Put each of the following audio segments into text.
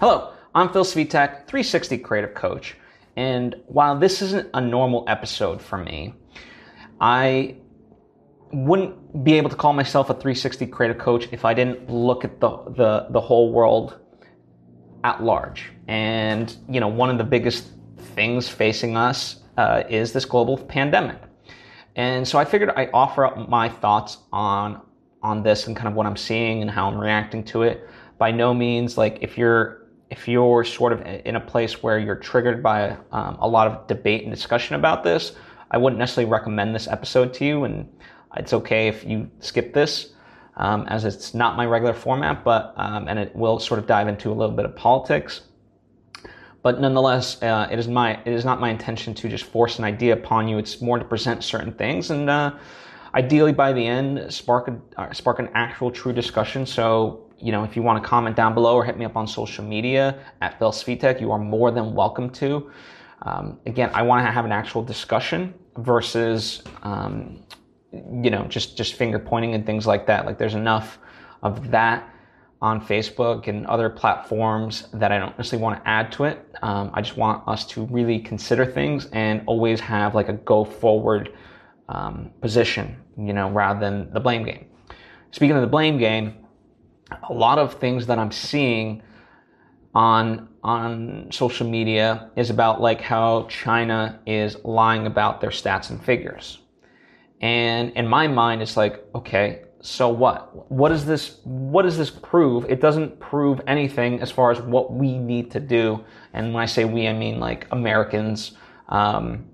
Hello, I'm Phil Svitek, 360 Creative Coach. And while this isn't a normal episode for me, I wouldn't be able to call myself a 360 creative coach if I didn't look at the, the, the whole world at large. And, you know, one of the biggest things facing us uh, is this global pandemic. And so I figured I'd offer up my thoughts on on this and kind of what I'm seeing and how I'm reacting to it. By no means like if you're if you're sort of in a place where you're triggered by um, a lot of debate and discussion about this, I wouldn't necessarily recommend this episode to you. And it's okay if you skip this, um, as it's not my regular format, but um, and it will sort of dive into a little bit of politics. But nonetheless, uh, it is my it is not my intention to just force an idea upon you. It's more to present certain things and uh, ideally by the end spark a, uh, spark an actual true discussion. So you know if you want to comment down below or hit me up on social media at Phil Svitek, you are more than welcome to. Um, again, I want to have an actual discussion versus um, you know just just finger pointing and things like that. Like there's enough of that on Facebook and other platforms that I don't necessarily want to add to it. Um, I just want us to really consider things and always have like a go forward um, position, you know, rather than the blame game. Speaking of the blame game, a lot of things that I'm seeing on on social media is about like how China is lying about their stats and figures. And in my mind, it's like, okay, so what? What does this what does this prove? It doesn't prove anything as far as what we need to do. And when I say we, I mean like Americans um,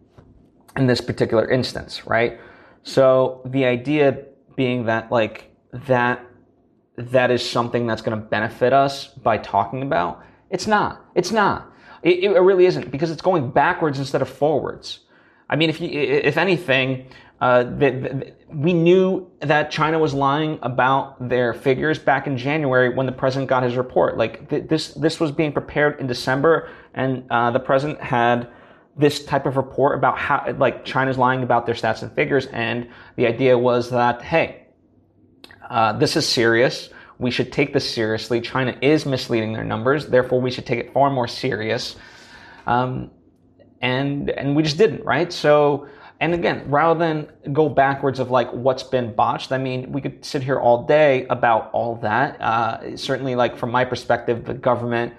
in this particular instance, right? So the idea being that like that that is something that's going to benefit us by talking about. It's not. It's not. It, it really isn't because it's going backwards instead of forwards. I mean, if you, if anything, uh, the, the, we knew that China was lying about their figures back in January when the president got his report. Like th- this, this was being prepared in December, and uh, the president had this type of report about how, like, China's lying about their stats and figures, and the idea was that, hey, uh, this is serious. We should take this seriously. China is misleading their numbers, therefore, we should take it far more serious. Um, and and we just didn't, right? So and again, rather than go backwards of like what's been botched, I mean, we could sit here all day about all that. Uh, certainly, like from my perspective, the government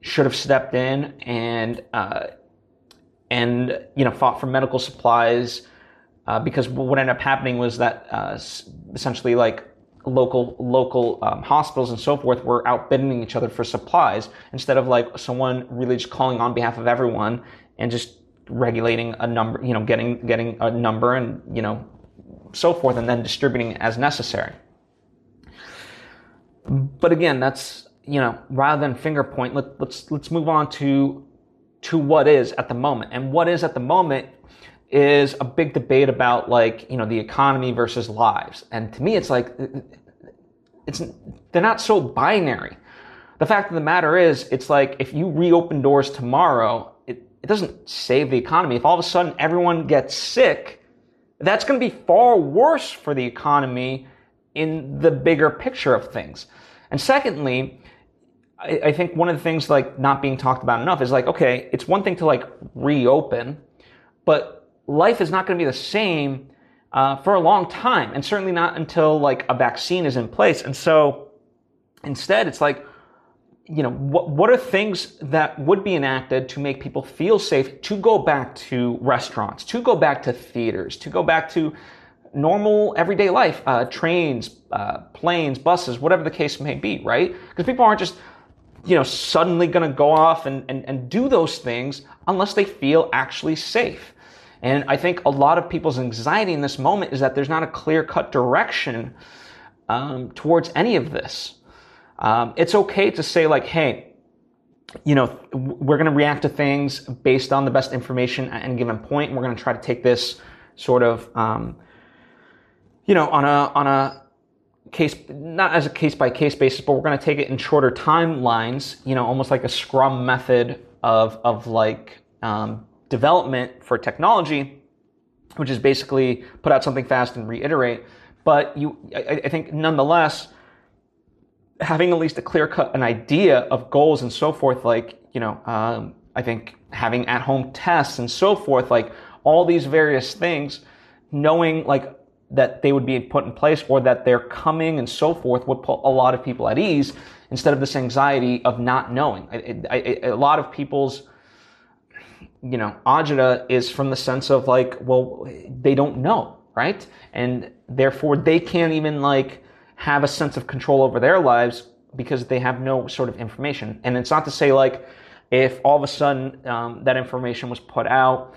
should have stepped in and uh, and you know fought for medical supplies uh, because what ended up happening was that uh, essentially like local local um, hospitals and so forth were outbidding each other for supplies instead of like someone really just calling on behalf of everyone and just regulating a number, you know, getting getting a number and you know, so forth, and then distributing as necessary. But again, that's you know, rather than finger point, let, let's let's move on to to what is at the moment, and what is at the moment is a big debate about like you know the economy versus lives, and to me, it's like it's they're not so binary. The fact of the matter is, it's like if you reopen doors tomorrow it it doesn't save the economy. If all of a sudden everyone gets sick, that's going to be far worse for the economy in the bigger picture of things. And secondly, I, I think one of the things like not being talked about enough is like, okay, it's one thing to like reopen, but life is not going to be the same uh, for a long time, and certainly not until like a vaccine is in place. And so instead, it's like, you know, what, what are things that would be enacted to make people feel safe to go back to restaurants, to go back to theaters, to go back to normal everyday life, uh, trains, uh, planes, buses, whatever the case may be, right? Because people aren't just, you know, suddenly going to go off and, and, and do those things unless they feel actually safe. And I think a lot of people's anxiety in this moment is that there's not a clear cut direction um, towards any of this. Um, it's okay to say like, hey, you know, we're going to react to things based on the best information at any given point. And we're going to try to take this sort of, um, you know, on a on a case not as a case by case basis, but we're going to take it in shorter timelines. You know, almost like a Scrum method of of like um, development for technology, which is basically put out something fast and reiterate. But you, I, I think, nonetheless having at least a clear cut an idea of goals and so forth, like you know, um, I think having at home tests and so forth, like all these various things, knowing like that they would be put in place or that they're coming and so forth would put a lot of people at ease instead of this anxiety of not knowing. I, I, a lot of people's, you know, agita is from the sense of like, well, they don't know, right? And therefore they can't even like have a sense of control over their lives because they have no sort of information. And it's not to say like, if all of a sudden um, that information was put out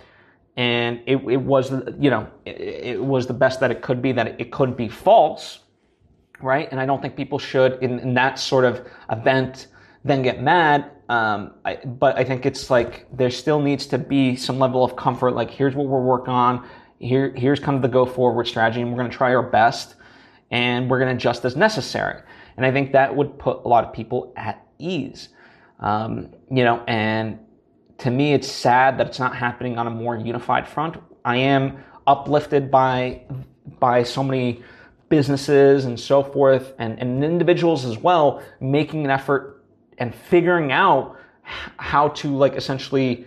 and it, it was you know it, it, was the best that it could be that it couldn't be false right and i don't think people should in, in that sort of event then get mad um, I, but i think it's like there still needs to be some level of comfort like here's what we're working on here here's kind of the go forward strategy and we're going to try our best and we're going to adjust as necessary and i think that would put a lot of people at ease um, you know and to me, it's sad that it's not happening on a more unified front. I am uplifted by by so many businesses and so forth, and, and individuals as well, making an effort and figuring out how to like essentially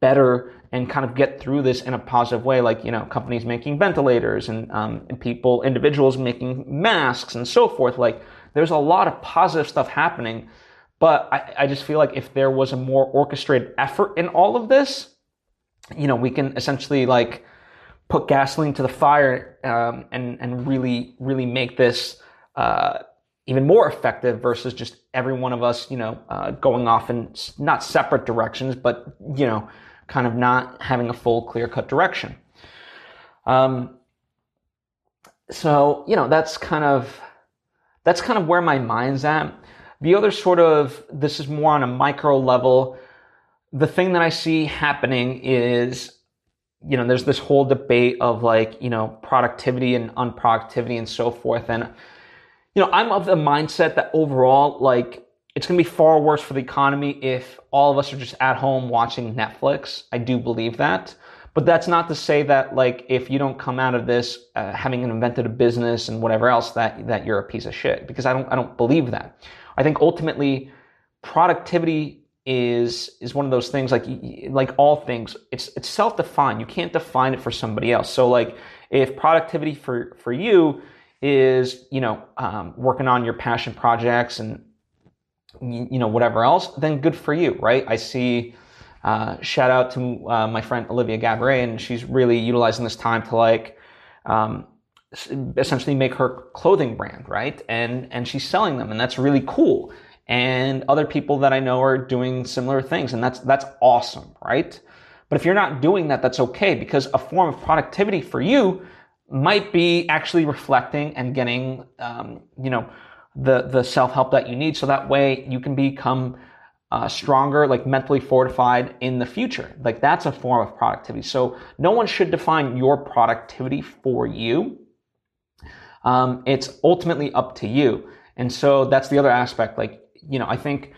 better and kind of get through this in a positive way. Like you know, companies making ventilators and, um, and people, individuals making masks and so forth. Like there's a lot of positive stuff happening but I, I just feel like if there was a more orchestrated effort in all of this, you know, we can essentially like put gasoline to the fire um, and and really really make this uh, even more effective versus just every one of us, you know, uh, going off in not separate directions, but you know, kind of not having a full clear cut direction. Um, so you know, that's kind of that's kind of where my mind's at. The other sort of, this is more on a micro level. The thing that I see happening is, you know, there's this whole debate of like, you know, productivity and unproductivity and so forth. And, you know, I'm of the mindset that overall, like, it's going to be far worse for the economy if all of us are just at home watching Netflix. I do believe that. But that's not to say that like if you don't come out of this uh, having invented a business and whatever else that that you're a piece of shit because I don't I don't believe that. I think ultimately productivity is is one of those things like like all things it's it's self-defined you can't define it for somebody else so like if productivity for for you is you know um, working on your passion projects and you know whatever else then good for you right i see uh, shout out to uh, my friend olivia gabourey and she's really utilizing this time to like um, essentially make her clothing brand, right? And and she's selling them, and that's really cool. And other people that I know are doing similar things, and that's that's awesome, right? But if you're not doing that, that's okay because a form of productivity for you might be actually reflecting and getting, um, you know, the the self help that you need, so that way you can become uh, stronger, like mentally fortified in the future. Like that's a form of productivity. So no one should define your productivity for you. Um, it's ultimately up to you. And so that's the other aspect. Like, you know, I think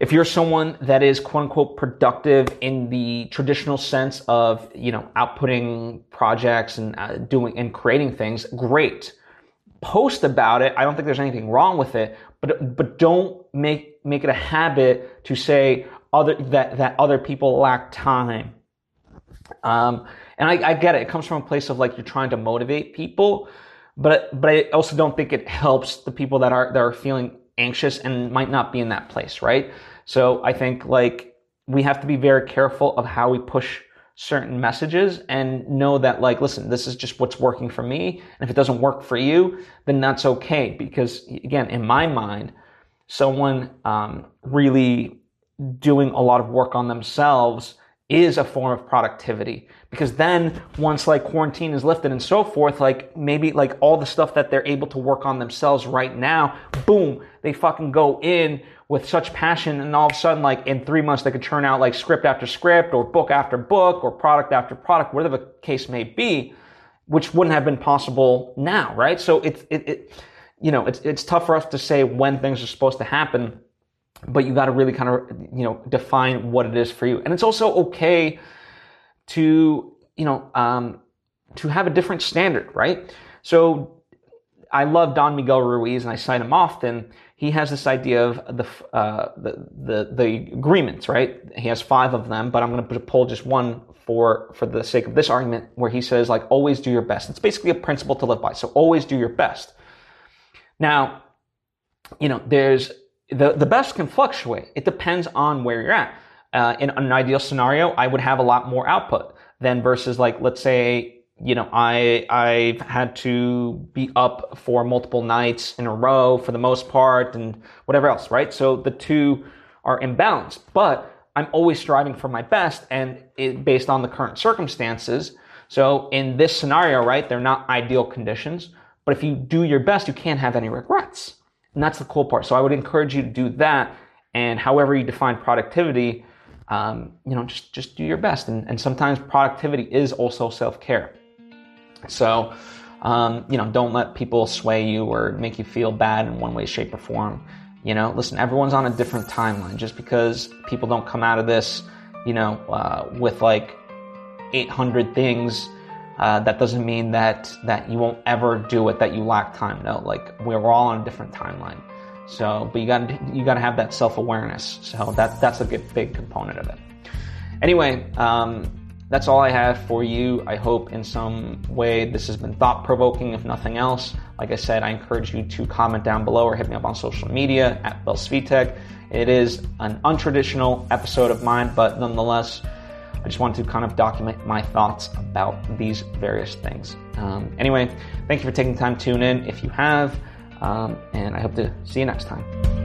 if you're someone that is quote unquote productive in the traditional sense of, you know, outputting projects and uh, doing and creating things, great. Post about it. I don't think there's anything wrong with it, but but don't make make it a habit to say other that that other people lack time. Um, and I, I get it. It comes from a place of like you're trying to motivate people, but but I also don't think it helps the people that are that are feeling anxious and might not be in that place, right? So I think like we have to be very careful of how we push certain messages and know that like listen this is just what's working for me and if it doesn't work for you then that's okay because again in my mind someone um, really doing a lot of work on themselves is a form of productivity. Because then once like quarantine is lifted and so forth like maybe like all the stuff that they're able to work on themselves right now boom they fucking go in with such passion and all of a sudden like in three months they could churn out like script after script or book after book or product after product whatever the case may be which wouldn't have been possible now right? So it's it, it you know it's it's tough for us to say when things are supposed to happen but you got to really kind of you know define what it is for you and it's also okay to you know um, to have a different standard right so I love Don Miguel Ruiz, and I cite him often. He has this idea of the uh, the, the the agreements, right? He has five of them, but I'm going to pull just one for for the sake of this argument, where he says like always do your best. It's basically a principle to live by. So always do your best. Now, you know, there's the the best can fluctuate. It depends on where you're at. Uh, in an ideal scenario, I would have a lot more output than versus like let's say you know, I I've had to be up for multiple nights in a row for the most part and whatever else, right? So the two are imbalanced, but I'm always striving for my best and it, based on the current circumstances. So in this scenario, right, they're not ideal conditions, but if you do your best, you can't have any regrets. And that's the cool part. So I would encourage you to do that. And however you define productivity, um, you know, just, just do your best. And, and sometimes productivity is also self care. So, um, you know, don't let people sway you or make you feel bad in one way, shape, or form. You know, listen, everyone's on a different timeline. Just because people don't come out of this, you know, uh, with like 800 things, uh, that doesn't mean that that you won't ever do it. That you lack time. No, like we're all on a different timeline. So, but you got you got to have that self awareness. So that that's a good, big component of it. Anyway, um, that's all I have for you. I hope in some way this has been thought provoking, if nothing else. Like I said, I encourage you to comment down below or hit me up on social media at Phil Svitek. It is an untraditional episode of mine, but nonetheless, just wanted to kind of document my thoughts about these various things. Um, anyway, thank you for taking the time to tune in if you have, um, and I hope to see you next time.